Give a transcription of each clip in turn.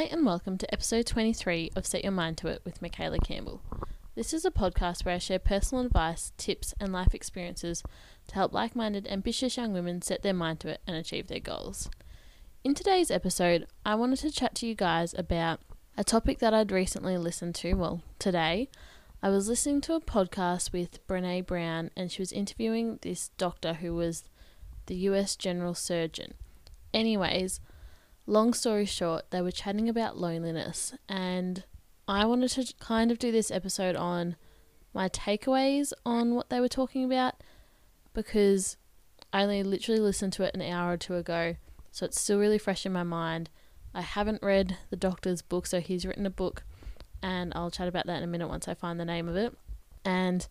Hi, and welcome to episode 23 of Set Your Mind to It with Michaela Campbell. This is a podcast where I share personal advice, tips, and life experiences to help like minded, ambitious young women set their mind to it and achieve their goals. In today's episode, I wanted to chat to you guys about a topic that I'd recently listened to. Well, today, I was listening to a podcast with Brene Brown, and she was interviewing this doctor who was the US General Surgeon. Anyways, long story short, they were chatting about loneliness, and I wanted to kind of do this episode on my takeaways on what they were talking about because I only literally listened to it an hour or two ago, so it's still really fresh in my mind. I haven't read the doctor's book, so he's written a book, and I'll chat about that in a minute once I find the name of it. And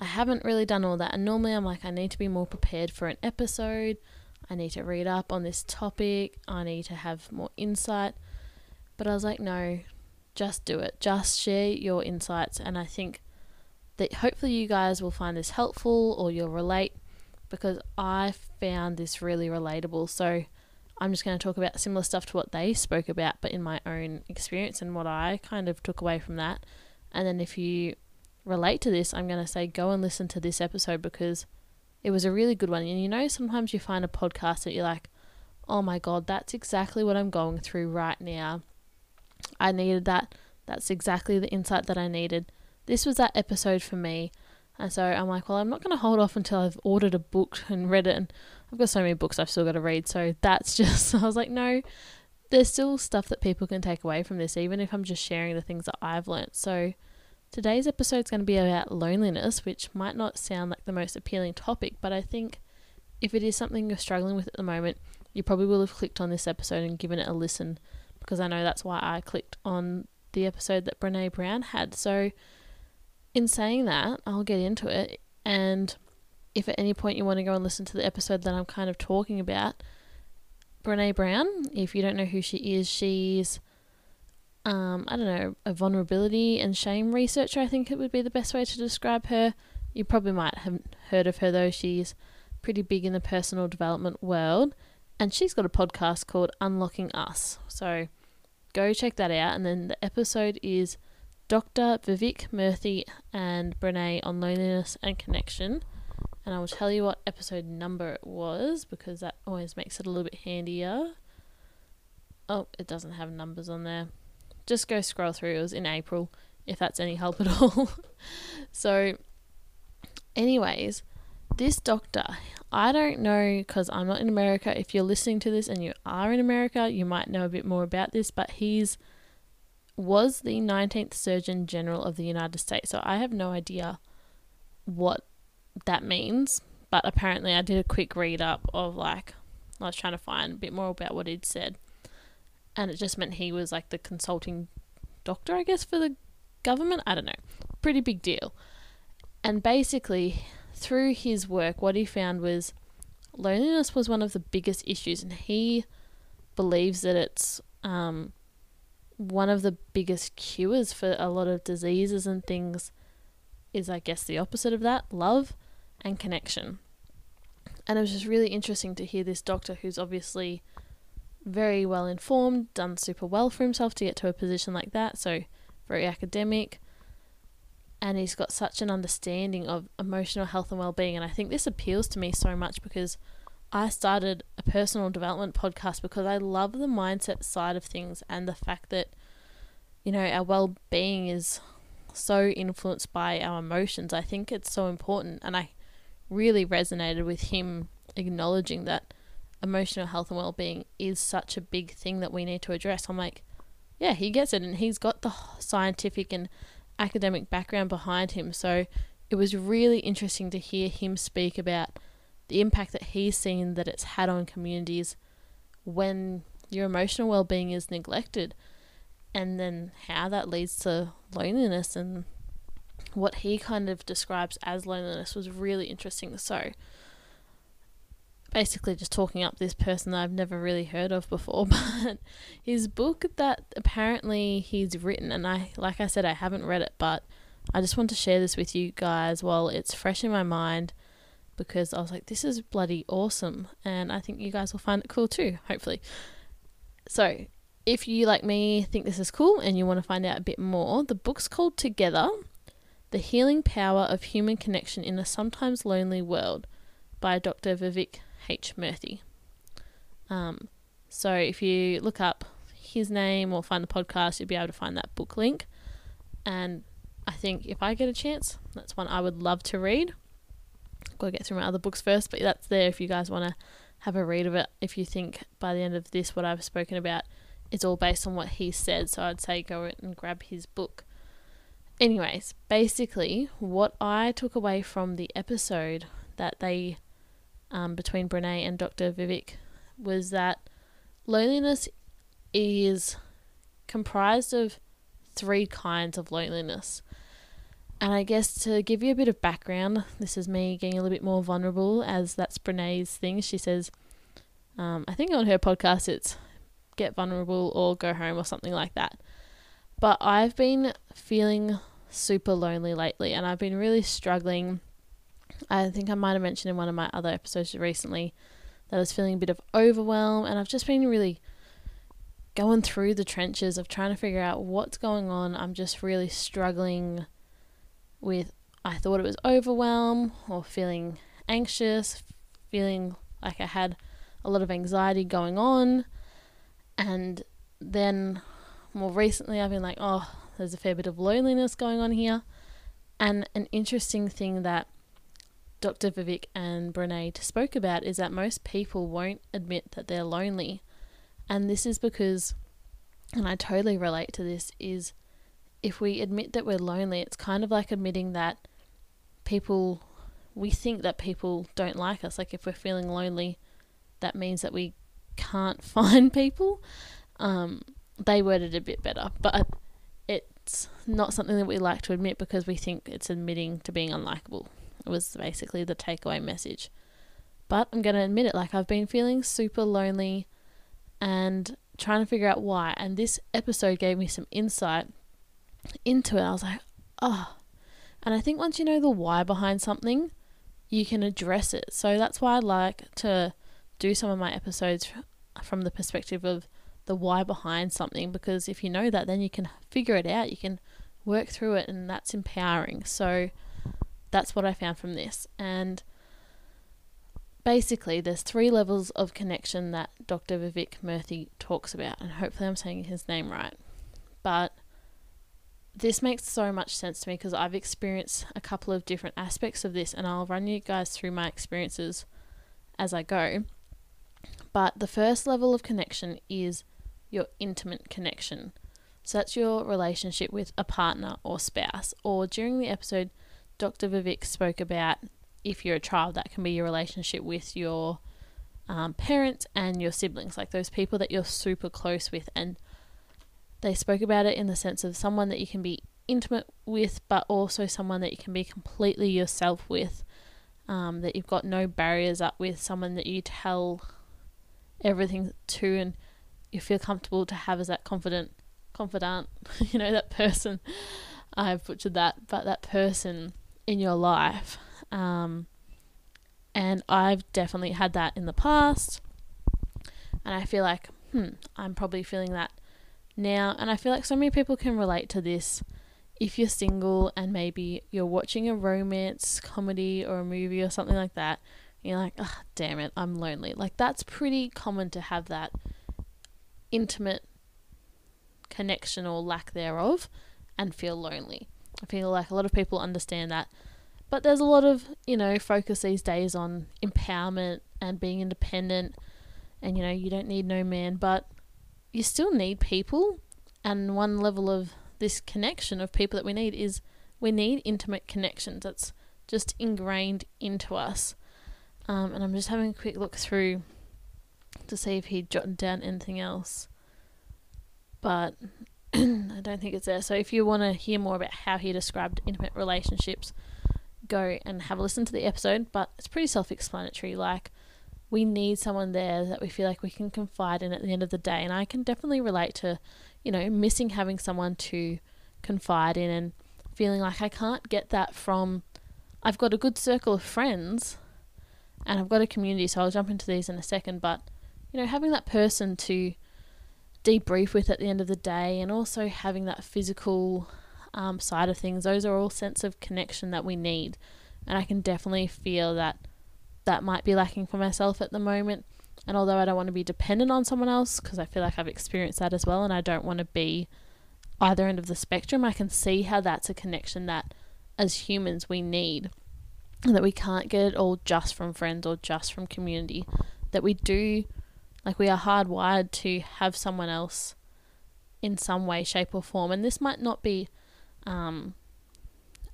I haven't really done all that, and normally I'm like, I need to be more prepared for an episode. I need to read up on this topic. I need to have more insight. But I was like, no, just do it. Just share your insights. And I think that hopefully you guys will find this helpful or you'll relate because I found this really relatable. So I'm just going to talk about similar stuff to what they spoke about, but in my own experience and what I kind of took away from that. And then if you relate to this, I'm going to say go and listen to this episode because it was a really good one. And you know, sometimes you find a podcast that you're like, oh my God, that's exactly what I'm going through right now. I needed that. That's exactly the insight that I needed. This was that episode for me. And so I'm like, well, I'm not going to hold off until I've ordered a book and read it. And I've got so many books I've still got to read. So that's just, I was like, no, there's still stuff that people can take away from this, even if I'm just sharing the things that I've learnt. So Today's episode is going to be about loneliness, which might not sound like the most appealing topic, but I think if it is something you're struggling with at the moment, you probably will have clicked on this episode and given it a listen because I know that's why I clicked on the episode that Brene Brown had. So, in saying that, I'll get into it. And if at any point you want to go and listen to the episode that I'm kind of talking about, Brene Brown, if you don't know who she is, she's um, I don't know, a vulnerability and shame researcher, I think it would be the best way to describe her. You probably might have heard of her though. She's pretty big in the personal development world. And she's got a podcast called Unlocking Us. So go check that out. And then the episode is Dr. Vivek Murthy and Brene on loneliness and connection. And I will tell you what episode number it was because that always makes it a little bit handier. Oh, it doesn't have numbers on there just go scroll through. It was in April, if that's any help at all. so, anyways, this doctor, I don't know because I'm not in America. If you're listening to this and you are in America, you might know a bit more about this, but he's was the 19th Surgeon General of the United States. So I have no idea what that means, but apparently I did a quick read up of like I was trying to find a bit more about what he'd said and it just meant he was like the consulting doctor, I guess, for the government. I don't know. Pretty big deal. And basically, through his work, what he found was loneliness was one of the biggest issues, and he believes that it's um, one of the biggest cures for a lot of diseases and things. Is I guess the opposite of that love and connection. And it was just really interesting to hear this doctor who's obviously very well informed, done super well for himself to get to a position like that. So, very academic. And he's got such an understanding of emotional health and well being. And I think this appeals to me so much because I started a personal development podcast because I love the mindset side of things and the fact that, you know, our well being is so influenced by our emotions. I think it's so important. And I really resonated with him acknowledging that emotional health and well-being is such a big thing that we need to address. I'm like, yeah, he gets it and he's got the scientific and academic background behind him. So it was really interesting to hear him speak about the impact that he's seen that it's had on communities when your emotional well-being is neglected and then how that leads to loneliness and what he kind of describes as loneliness was really interesting. So basically just talking up this person that I've never really heard of before, but his book that apparently he's written, and I, like I said, I haven't read it, but I just want to share this with you guys while it's fresh in my mind because I was like, this is bloody awesome, and I think you guys will find it cool too, hopefully. So, if you, like me, think this is cool and you want to find out a bit more, the book's called Together The Healing Power of Human Connection in a Sometimes Lonely World by Dr. Vivek H. Murthy. Um, so if you look up his name or find the podcast, you'll be able to find that book link. And I think if I get a chance, that's one I would love to read. Got to get through my other books first, but that's there if you guys want to have a read of it. If you think by the end of this, what I've spoken about is all based on what he said, so I'd say go and grab his book. Anyways, basically, what I took away from the episode that they, um, between Brene and Dr. Vivek, was that loneliness is comprised of three kinds of loneliness. And I guess to give you a bit of background, this is me getting a little bit more vulnerable, as that's Brene's thing. She says, um, I think on her podcast it's get vulnerable or go home or something like that. But I've been feeling super lonely lately and I've been really struggling. I think I might have mentioned in one of my other episodes recently that I was feeling a bit of overwhelm and I've just been really going through the trenches of trying to figure out what's going on. I'm just really struggling with I thought it was overwhelm or feeling anxious, feeling like I had a lot of anxiety going on. And then more recently, I've been like, oh, there's a fair bit of loneliness going on here. And an interesting thing that Dr. Vivek and Brene spoke about is that most people won't admit that they're lonely. And this is because, and I totally relate to this, is if we admit that we're lonely, it's kind of like admitting that people, we think that people don't like us. Like if we're feeling lonely, that means that we can't find people. Um, they worded it a bit better, but it's not something that we like to admit because we think it's admitting to being unlikable. It was basically the takeaway message. But I'm going to admit it, like I've been feeling super lonely and trying to figure out why. And this episode gave me some insight into it, I was like, oh. And I think once you know the why behind something, you can address it. So that's why I like to do some of my episodes from the perspective of the why behind something because if you know that, then you can figure it out, you can work through it, and that's empowering. So that's what I found from this. And basically, there's three levels of connection that Dr. Vivek Murthy talks about, and hopefully, I'm saying his name right. But this makes so much sense to me because I've experienced a couple of different aspects of this, and I'll run you guys through my experiences as I go. But the first level of connection is your intimate connection. So that's your relationship with a partner or spouse. Or during the episode, Dr. Vivek spoke about if you're a child, that can be your relationship with your um, parents and your siblings, like those people that you're super close with and they spoke about it in the sense of someone that you can be intimate with, but also someone that you can be completely yourself with, um, that you've got no barriers up with, someone that you tell everything to and you feel comfortable to have as that confident, confidant, you know, that person. I've butchered that, but that person in your life. Um, and I've definitely had that in the past. And I feel like, hmm, I'm probably feeling that now. And I feel like so many people can relate to this. If you're single and maybe you're watching a romance comedy or a movie or something like that, you're like, oh, damn it, I'm lonely. Like, that's pretty common to have that intimate connection or lack thereof and feel lonely. I feel like a lot of people understand that. But there's a lot of, you know, focus these days on empowerment and being independent and, you know, you don't need no man. But you still need people, and one level of this connection of people that we need is we need intimate connections. That's just ingrained into us. Um, and I'm just having a quick look through to see if he jotted down anything else. But I don't think it's there. So if you want to hear more about how he described intimate relationships, go and have a listen to the episode. But it's pretty self explanatory. Like, we need someone there that we feel like we can confide in at the end of the day. And I can definitely relate to, you know, missing having someone to confide in and feeling like I can't get that from. I've got a good circle of friends and I've got a community, so I'll jump into these in a second. But, you know, having that person to debrief with at the end of the day, and also having that physical um, side of things. Those are all sense of connection that we need, and I can definitely feel that that might be lacking for myself at the moment. And although I don't want to be dependent on someone else, because I feel like I've experienced that as well, and I don't want to be either end of the spectrum, I can see how that's a connection that as humans we need, and that we can't get it all just from friends or just from community. That we do, like, we are hardwired to have someone else in some way, shape, or form. And this might not be um,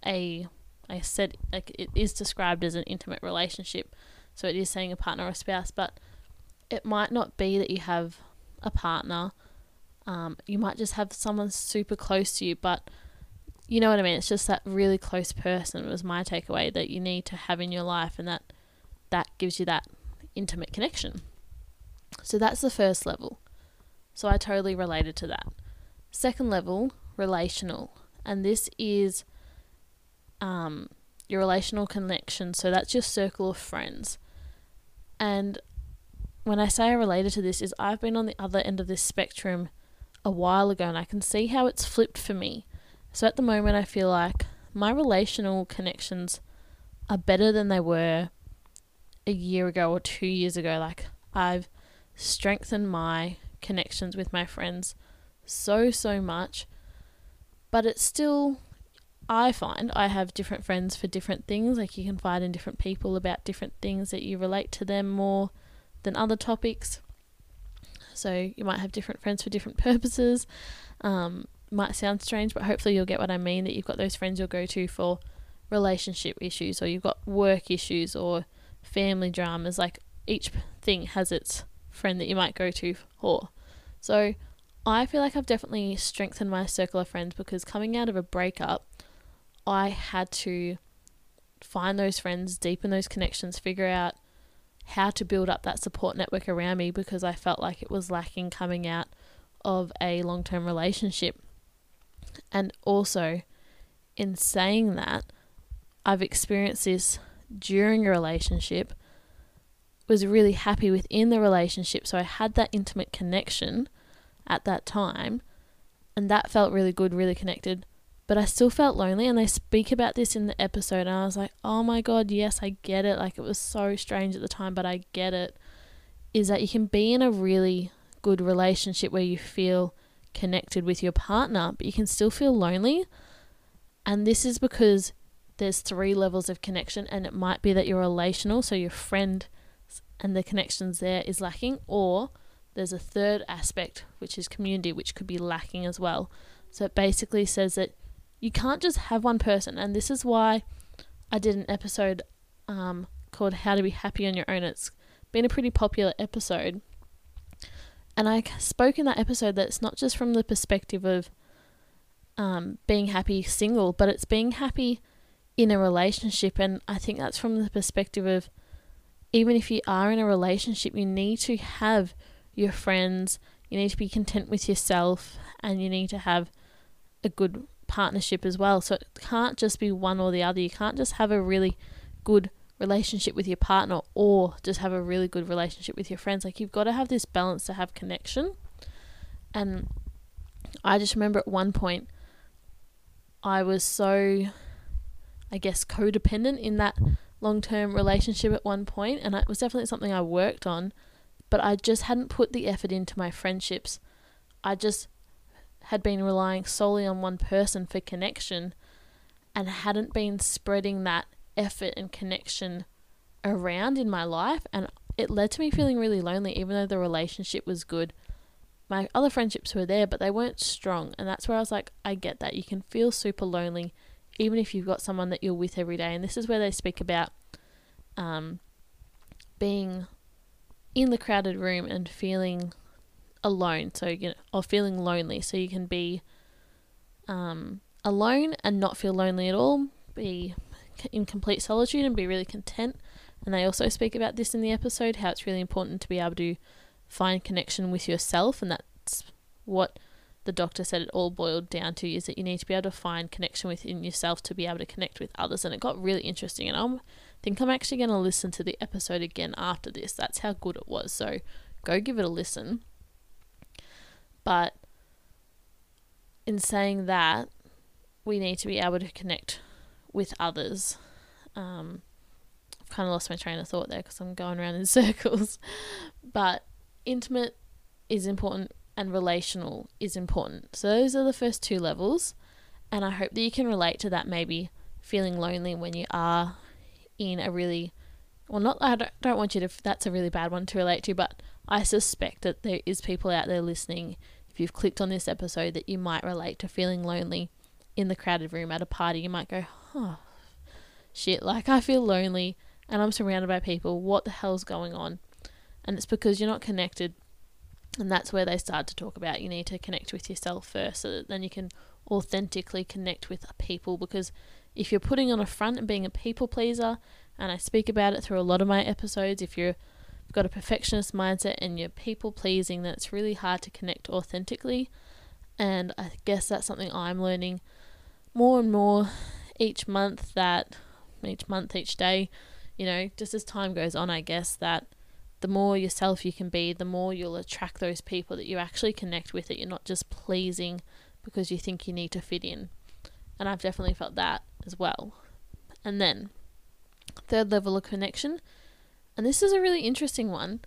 a, I said, like, it is described as an intimate relationship. So it is saying a partner or a spouse, but it might not be that you have a partner. Um, you might just have someone super close to you, but you know what I mean. It's just that really close person was my takeaway that you need to have in your life, and that that gives you that intimate connection. So that's the first level. So I totally related to that. Second level, relational, and this is um, your relational connection. So that's your circle of friends, and when I say I related to this, is I've been on the other end of this spectrum a while ago and I can see how it's flipped for me. So at the moment, I feel like my relational connections are better than they were a year ago or two years ago. Like, I've strengthened my connections with my friends so, so much. But it's still, I find I have different friends for different things. Like, you can find in different people about different things that you relate to them more than other topics. So you might have different friends for different purposes. Um, might sound strange, but hopefully you'll get what I mean that you've got those friends you'll go to for relationship issues, or you've got work issues, or family dramas. Like each thing has its friend that you might go to for. So I feel like I've definitely strengthened my circle of friends because coming out of a breakup, I had to find those friends, deepen those connections, figure out how to build up that support network around me because I felt like it was lacking coming out of a long term relationship. And also, in saying that, I've experienced this during a relationship, was really happy within the relationship. So I had that intimate connection at that time, and that felt really good, really connected but I still felt lonely. And they speak about this in the episode, and I was like, oh my god, yes, I get it. Like, it was so strange at the time, but I get it. Is that you can be in a really good relationship where you feel connected with your partner, but you can still feel lonely. And this is because there's three levels of connection, and it might be that you're relational, so your friend and the connections there is lacking, or there's a third aspect, which is community, which could be lacking as well. So it basically says that you can't just have one person, and this is why I did an episode um, called How to Be Happy on Your Own. It's been a pretty popular episode. And I spoke in that episode that it's not just from the perspective of um, being happy single, but it's being happy in a relationship. And I think that's from the perspective of even if you are in a relationship, you need to have your friends, you need to be content with yourself, and you need to have a good partnership as well. So it can't just be one or the other. You can't just have a really good relationship with your partner or just have a really good relationship with your friends. Like you've got to have this balance to have connection. And I just remember at one point I was so I guess codependent in that long-term relationship at one point and it was definitely something I worked on, but I just hadn't put the effort into my friendships. I just had been relying solely on one person for connection and hadn't been spreading that effort and connection around in my life and it led to me feeling really lonely even though the relationship was good my other friendships were there but they weren't strong and that's where I was like I get that you can feel super lonely even if you've got someone that you're with every day and this is where they speak about um, being in the crowded room and feeling alone, so you know, or feeling lonely. So you can be um, alone and not feel lonely at all, be in complete solitude and be really content. And they also speak about this in the episode how it's really important to be able to find connection with yourself, and that's what the doctor said it all boiled down to is that you need to be able to find connection within yourself to be able to connect with others. And it got really interesting, and I think I'm actually going to listen to the episode again after this. That's how good it was. So go give it a listen. But in saying that, we need to be able to connect with others. Um, I've kind of lost my train of thought there because I'm going around in circles. But intimate is important and relational is important. So those are the first two levels. And I hope that you can relate to that maybe feeling lonely when you are in a really well not I don't, don't want you to that's a really bad one to relate to but I suspect that there is people out there listening if you've clicked on this episode that you might relate to feeling lonely in the crowded room at a party you might go oh shit like I feel lonely and I'm surrounded by people what the hell's going on and it's because you're not connected and that's where they start to talk about you need to connect with yourself first so that then you can authentically connect with people. Because if you're putting on a front and being a people pleaser and I speak about it through a lot of my episodes if you're got a perfectionist mindset and you're people pleasing then it's really hard to connect authentically. And I guess that's something I'm learning more and more each month that each month each day you know just as time goes on I guess that the more yourself you can be, the more you'll attract those people that you actually connect with, that you're not just pleasing because you think you need to fit in. And I've definitely felt that as well. And then, third level of connection, and this is a really interesting one,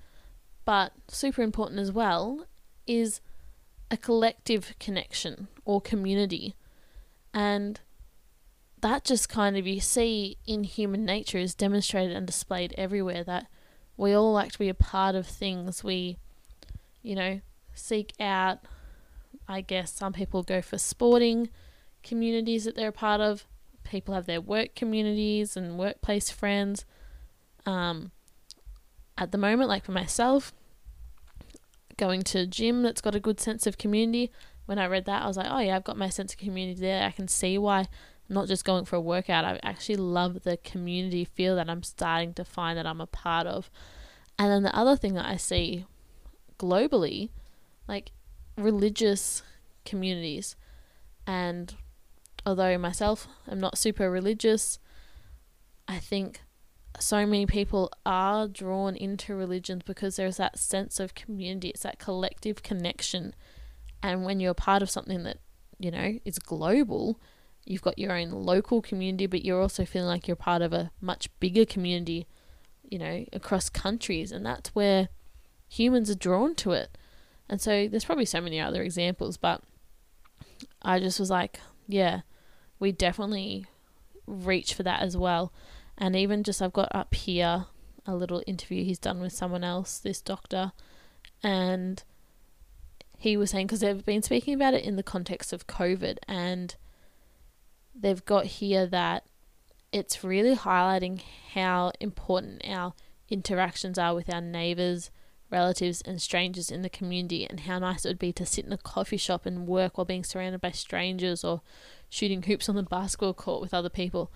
but super important as well, is a collective connection or community. And that just kind of you see in human nature is demonstrated and displayed everywhere that we all like to be a part of things. We, you know, seek out, I guess some people go for sporting communities that they're a part of. People have their work communities and workplace friends. Um, at the moment, like for myself, going to gym that's got a good sense of community. When I read that, I was like, oh yeah, I've got my sense of community there. I can see why not just going for a workout. I actually love the community feel that I'm starting to find that I'm a part of. And then the other thing that I see globally, like religious communities. And although myself, I'm not super religious, I think so many people are drawn into religions because there's that sense of community, it's that collective connection. And when you're part of something that, you know, is global, you've got your own local community, but you're also feeling like you're part of a much bigger community you know, across countries, and that's where humans are drawn to it. And so there's probably so many other examples, but I just was like, yeah, we definitely reach for that as well. And even just, I've got up here a little interview he's done with someone else, this doctor, and he was saying, because they've been speaking about it in the context of COVID, and they've got here that it's really highlighting how important our interactions are with our neighbours, relatives, and strangers in the community, and how nice it would be to sit in a coffee shop and work while being surrounded by strangers or shooting hoops on the basketball court with other people.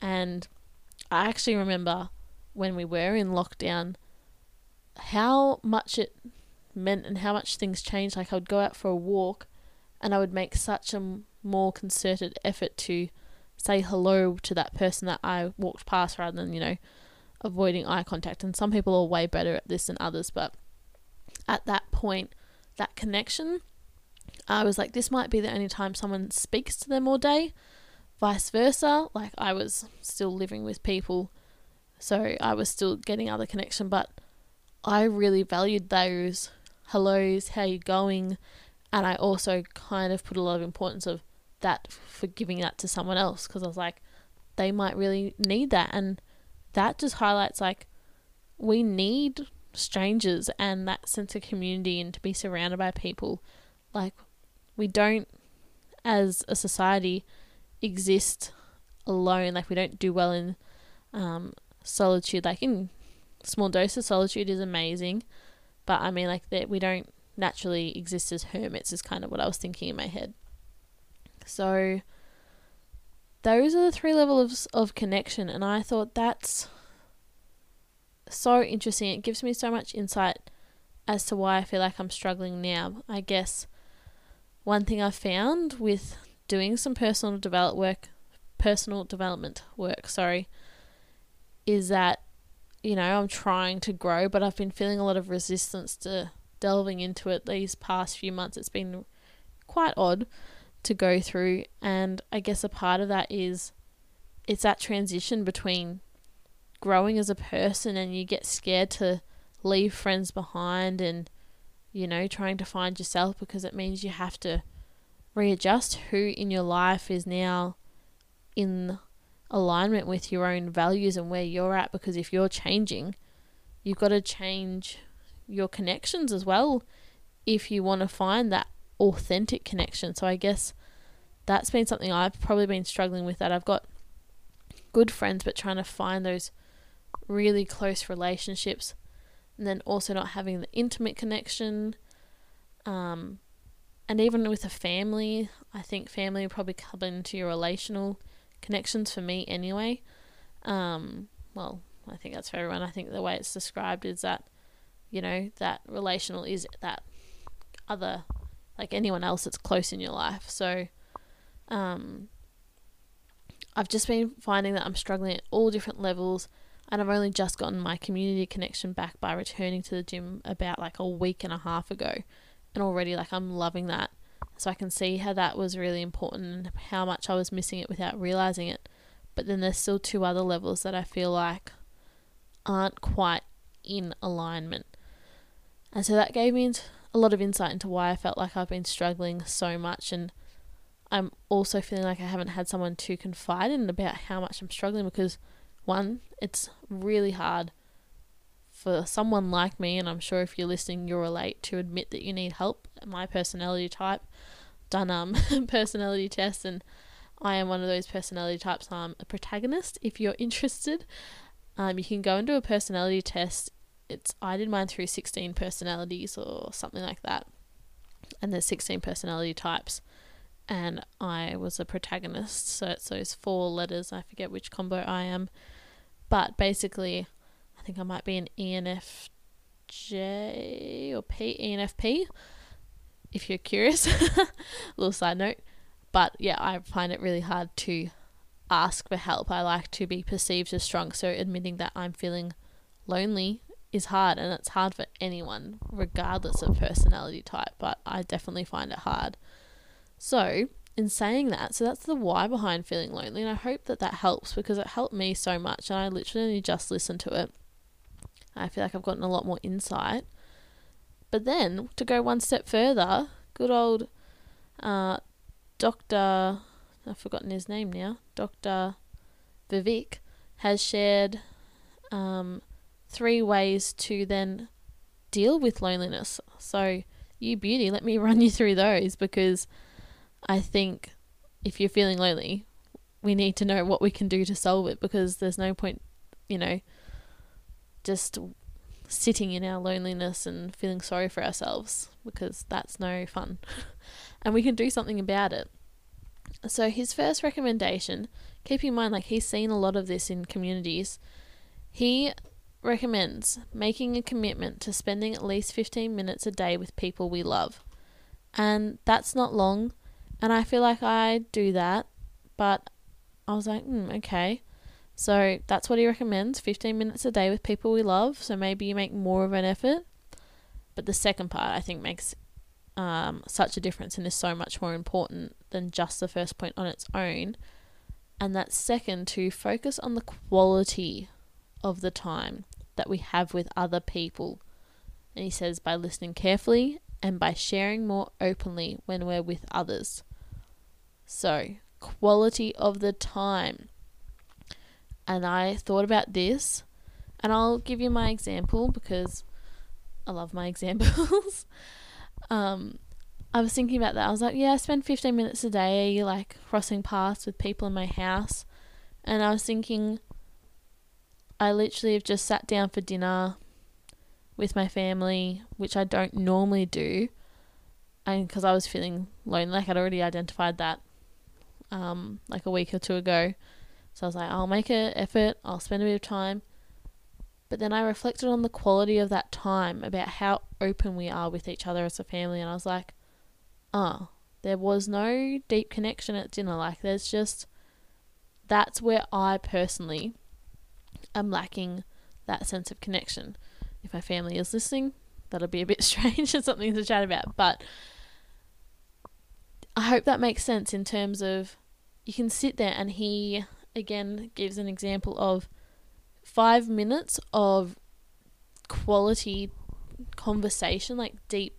And I actually remember when we were in lockdown how much it meant and how much things changed. Like, I would go out for a walk and I would make such a more concerted effort to say hello to that person that I walked past rather than, you know, avoiding eye contact. And some people are way better at this than others, but at that point, that connection, I was like, this might be the only time someone speaks to them all day. Vice versa, like I was still living with people, so I was still getting other connection, but I really valued those hellos, how you going, and I also kind of put a lot of importance of that for giving that to someone else because I was like, they might really need that. And that just highlights like we need strangers and that sense of community and to be surrounded by people. Like, we don't, as a society, exist alone. Like, we don't do well in um, solitude. Like, in small doses, solitude is amazing. But I mean, like, that we don't naturally exist as hermits, is kind of what I was thinking in my head. So those are the three levels of connection, and I thought that's so interesting. It gives me so much insight as to why I feel like I'm struggling now. I guess one thing I've found with doing some personal develop work, personal development work, sorry, is that you know I'm trying to grow, but I've been feeling a lot of resistance to delving into it these past few months. It's been quite odd to go through, and I guess a part of that is it's that transition between growing as a person and you get scared to leave friends behind and you know trying to find yourself because it means you have to readjust who in your life is now in alignment with your own values and where you're at because if you're changing you've got to change your connections as well if you want to find that authentic connection. So i guess that's been something i've probably been struggling with that i've got good friends but trying to find those really close relationships. And then also not having the intimate connection. Um, and even with a family i think family will probably come into your relational connections for me anyway. Um, well i think that's for everyone. I think the way it's described is that you know that relational is that other like anyone else that's close in your life so um, i've just been finding that i'm struggling at all different levels and I've only just gotten my community connection back by returning to the gym about like a week and a half ago. And already, like, I'm loving that. So I can see how that was really important and how much I was missing it without realizing it. But then there's still two other levels that I feel like aren't quite in alignment. And so that gave me a lot of insight into why I felt like I've been struggling so much. And I'm also feeling like I haven't had someone to confide in about how much I'm struggling because one, it's really hard for someone like me, and I'm sure if you're listening, you'll relate to admit that you need help. My personality type, done um personality tests, and I am one of those personality types. I'm a protagonist. If you're interested, um, you can go and do a personality test. It's I did mine through 16 personalities or something like that, and there's 16 personality types and I was a protagonist. So it's those four letters. I forget which combo I am. But basically, I think I might be an ENFJ or P, ENFP, if you're curious. little side note. But yeah, I find it really hard to ask for help. I like to be perceived as strong. So admitting that I'm feeling lonely is hard and it's hard for anyone, regardless of personality type. But I definitely find it hard. So in saying that, so that's the why behind feeling lonely, and I hope that that helps because it helped me so much, and I literally just listened to it. I feel like I've gotten a lot more insight. But then to go one step further, good old uh, Doctor, I've forgotten his name now, Doctor Vivek has shared um, three ways to then deal with loneliness. So, you beauty, let me run you through those because I think if you're feeling lonely, we need to know what we can do to solve it because there's no point, you know, just sitting in our loneliness and feeling sorry for ourselves because that's no fun. and we can do something about it. So, his first recommendation, keep in mind, like he's seen a lot of this in communities, he recommends making a commitment to spending at least 15 minutes a day with people we love. And that's not long and I feel like I do that, but I was like, hmm, okay. So that's what he recommends 15 minutes a day with people we love. So maybe you make more of an effort. But the second part, I think, makes um, such a difference and is so much more important than just the first point on its own. And that's second, to focus on the quality of the time that we have with other people. And he says, by listening carefully and by sharing more openly when we're with others. So, quality of the time. And I thought about this, and I'll give you my example because I love my examples. um, I was thinking about that. I was like, yeah, I spend 15 minutes a day like crossing paths with people in my house. And I was thinking, I literally have just sat down for dinner with my family, which I don't normally do. And because I was feeling lonely, like I'd already identified that um, like a week or two ago. So I was like, I'll make an effort, I'll spend a bit of time. But then I reflected on the quality of that time, about how open we are with each other as a family, and I was like, oh, there was no deep connection at dinner. Like, there's just, that's where I personally am lacking that sense of connection. If my family is listening, that'll be a bit strange and something to chat about. But I hope that makes sense in terms of you can sit there and he again gives an example of five minutes of quality conversation, like deep,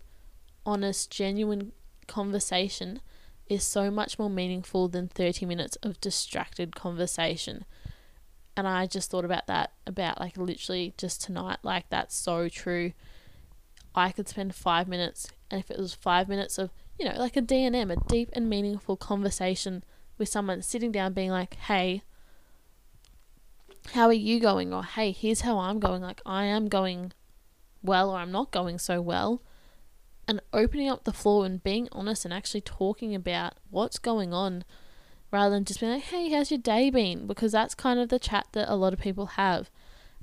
honest, genuine conversation, is so much more meaningful than 30 minutes of distracted conversation. And I just thought about that, about like literally just tonight. Like, that's so true. I could spend five minutes, and if it was five minutes of, you know, like a DNM, a deep and meaningful conversation with someone sitting down being like, hey, how are you going? Or hey, here's how I'm going. Like, I am going well, or I'm not going so well. And opening up the floor and being honest and actually talking about what's going on rather than just being like, hey, how's your day been? Because that's kind of the chat that a lot of people have.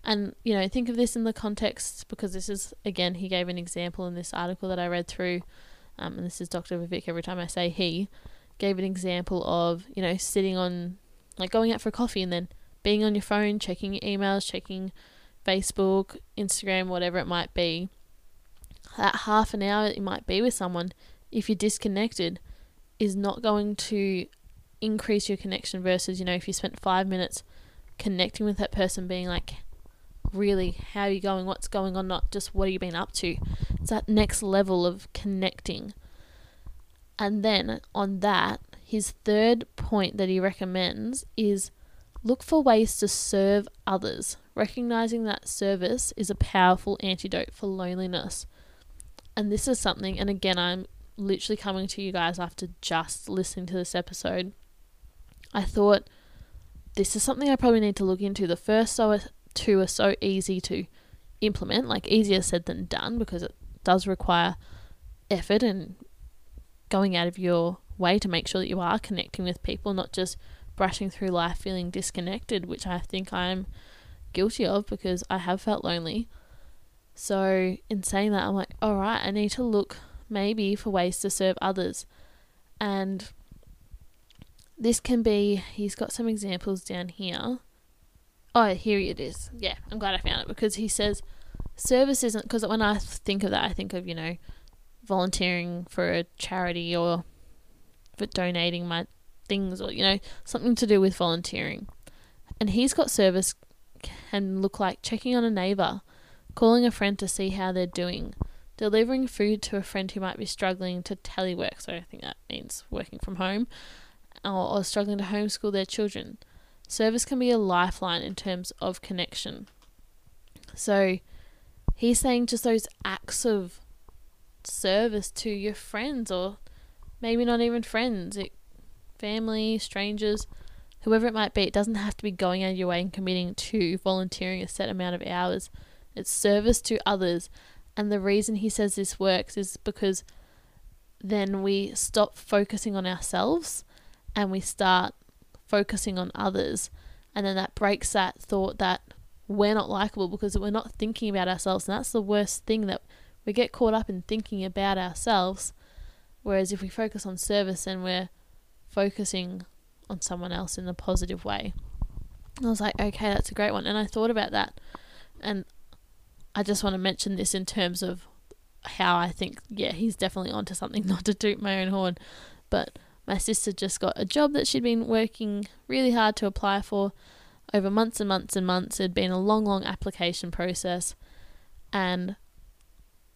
And, you know, think of this in the context because this is, again, he gave an example in this article that I read through. Um, and this is Dr. Vivek every time I say he gave an example of, you know, sitting on, like going out for coffee and then being on your phone, checking your emails, checking Facebook, Instagram, whatever it might be. That half an hour you might be with someone, if you're disconnected, is not going to increase your connection versus, you know, if you spent five minutes connecting with that person, being like, really, how are you going? What's going on? Not just what have you been up to. It's that next level of connecting. And then on that, his third point that he recommends is look for ways to serve others, recognizing that service is a powerful antidote for loneliness. And this is something, and again, I'm literally coming to you guys after just listening to this episode. I thought this is something I probably need to look into. The first two are so easy to implement, like easier said than done, because it does require effort and going out of your way to make sure that you are connecting with people, not just brushing through life feeling disconnected, which I think I'm guilty of because I have felt lonely. So, in saying that, I'm like, all right, I need to look maybe for ways to serve others. And this can be, he's got some examples down here. Oh, here it is. Yeah, I'm glad I found it because he says service isn't, because when I think of that, I think of, you know, volunteering for a charity or for donating my things or you know something to do with volunteering and he's got service can look like checking on a neighbor calling a friend to see how they're doing delivering food to a friend who might be struggling to telework so i think that means working from home or, struggling to homeschool their children service can be a lifeline in terms of connection so he's saying just those acts of service to your friends or maybe not even friends, it, family, strangers, whoever it might be. It doesn't have to be going out of your way and committing to volunteering a set amount of hours. It's service to others. And the reason he says this works is because then we stop focusing on ourselves and we start focusing on others. And then that breaks that thought that we're not likable because we're not thinking about ourselves. And that's the worst thing that we get caught up in thinking about ourselves. Whereas if we focus on service and we're focusing on someone else in a positive way. I was like, okay, that's a great one. And I thought about that. And I just want to mention this in terms of how I think, yeah, he's definitely onto something, not to toot my own horn. But my sister just got a job that she'd been working really hard to apply for over months and months and months. It had been a long, long application process. And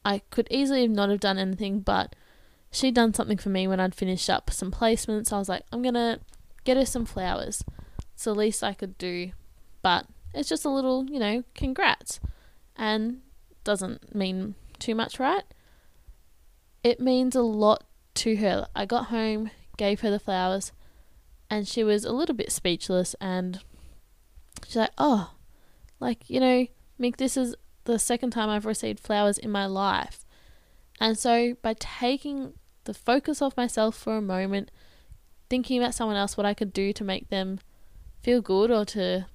I could easily not have done anything, but she'd done something for me when I'd finished up some placements. I was like, I'm gonna get her some flowers. It's the least I could do, but it's just a little, you know, congrats, and doesn't mean too much, right? It means a lot to her. I got home, gave her the flowers, and she was a little bit speechless, and she's like, "Oh, like you know, Mick, this is the second time I've received flowers in my life. And so by taking the focus off myself for a moment, thinking about someone else, what I could do to make them feel good or to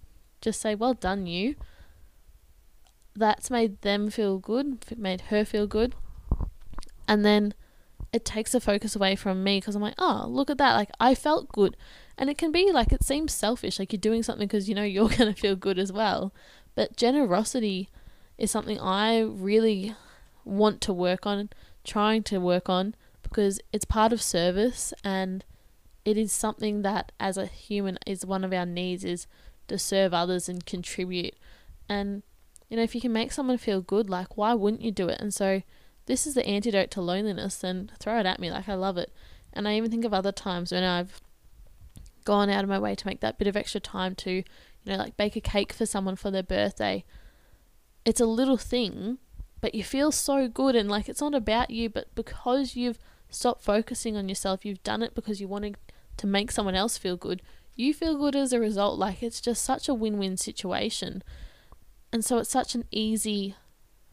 just say, well done, you, that's made them feel good, made her feel good. And then it takes the focus away from me because I'm like, oh, look at that. Like, I felt good. And it can be like, it seems selfish, like you're doing something because you know you're going to feel good as well. But generosity is something I really want to work on, trying to work on, because it's part of service and it is something that as a human is one of our needs is to serve others and contribute. And you know, if you can make someone feel good, like why wouldn't you do it? And so this is the antidote to loneliness, then throw it at me. Like I love it. And I even think of other times when I've gone out of my way to make that bit of extra time to, you know, like bake a cake for someone for their birthday. It's a little thing, but you feel so good and like it's not about you, but because you've stopped focusing on yourself, you've done it because you wanted to make someone else feel good. You feel good as a result. Like it's just such a win win situation. And so it's such an easy,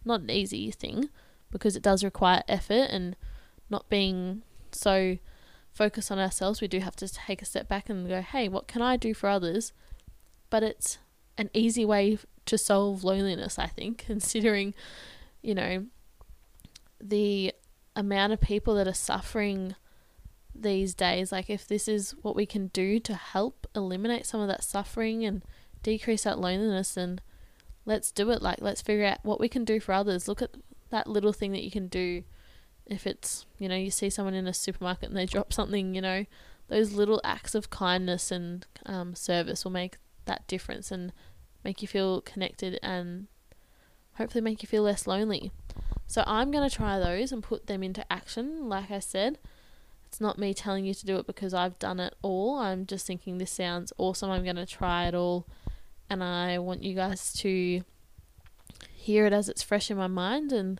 not an easy thing, because it does require effort and not being so focused on ourselves. We do have to take a step back and go, hey, what can I do for others? But it's an easy way to solve loneliness, I think, considering, you know, the amount of people that are suffering these days. Like, if this is what we can do to help eliminate some of that suffering and decrease that loneliness, then let's do it. Like, let's figure out what we can do for others. Look at that little thing that you can do. If it's, you know, you see someone in a supermarket and they drop something, you know, those little acts of kindness and um, service will make that difference and make you feel connected and hopefully make you feel less lonely. So I'm going to try those and put them into action. Like I said, it's not me telling you to do it because I've done it all. I'm just thinking this sounds awesome. I'm going to try it all. And I want you guys to hear it as it's fresh in my mind and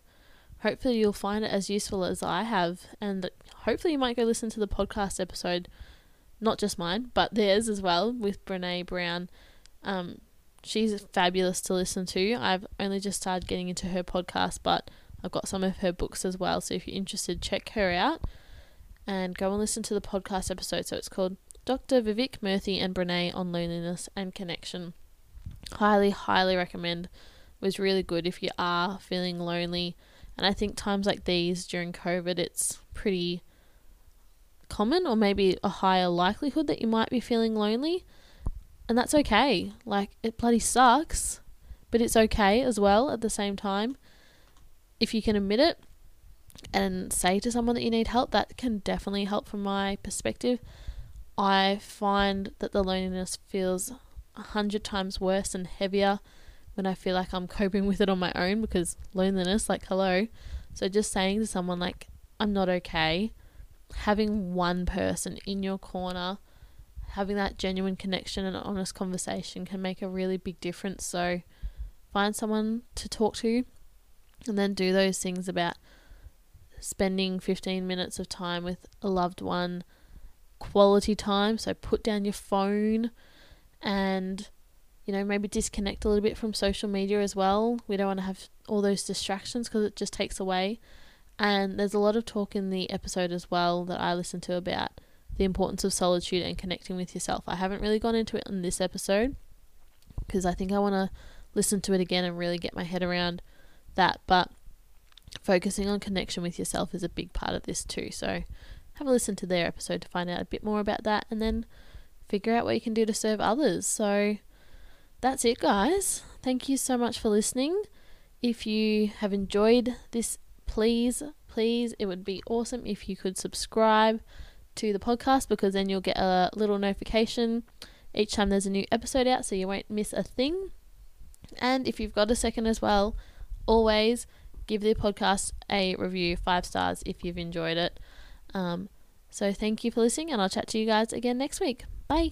hopefully you'll find it as useful as I have. And hopefully you might go listen to the podcast episode not just mine but theirs as well with Brene Brown. Um, she's fabulous to listen to. I've only just started getting into her podcast but I've got some of her books as well. So if you're interested check her out and go and listen to the podcast episode. So it's called Dr. Vivek Murthy and Brene on loneliness and connection. Highly highly recommend was really good if you are feeling lonely. And I think times like these during COVID, it's pretty common or maybe a higher likelihood that you might be feeling lonely. And that's okay. Like, it bloody sucks, but it's okay as well at the same time. If you can admit it and say to someone that you need help, that can definitely help from my perspective. I find that the loneliness feels a hundred times worse and heavier when I feel like I'm coping with it on my own because loneliness, like, hello. So just saying to someone, like, I'm not okay, having one person in your corner, having that genuine connection and honest conversation can make a really big difference. So find someone to talk to and then do those things about spending 15 minutes of time with a loved one, quality time. So put down your phone and you know, maybe disconnect a little bit from social media as well. We don't want to have all those distractions because it just takes away. And there's a lot of talk in the episode as well that I listened to about the importance of solitude and connecting with yourself. I haven't really gone into it in this episode because I think I want to listen to it again and really get my head around that. But focusing on connection with yourself is a big part of this too. So have a listen to their episode to find out a bit more about that and then figure out what you can do to serve others. So that's it, guys. Thank you so much for listening. If you have enjoyed this, please, please, it would be awesome if you could subscribe to the podcast because then you'll get a little notification each time there's a new episode out so you won't miss a thing. And if you've got a second as well, always give the podcast a review, five stars if you've enjoyed it. Um, so thank you for listening, and I'll chat to you guys again next week. Bye.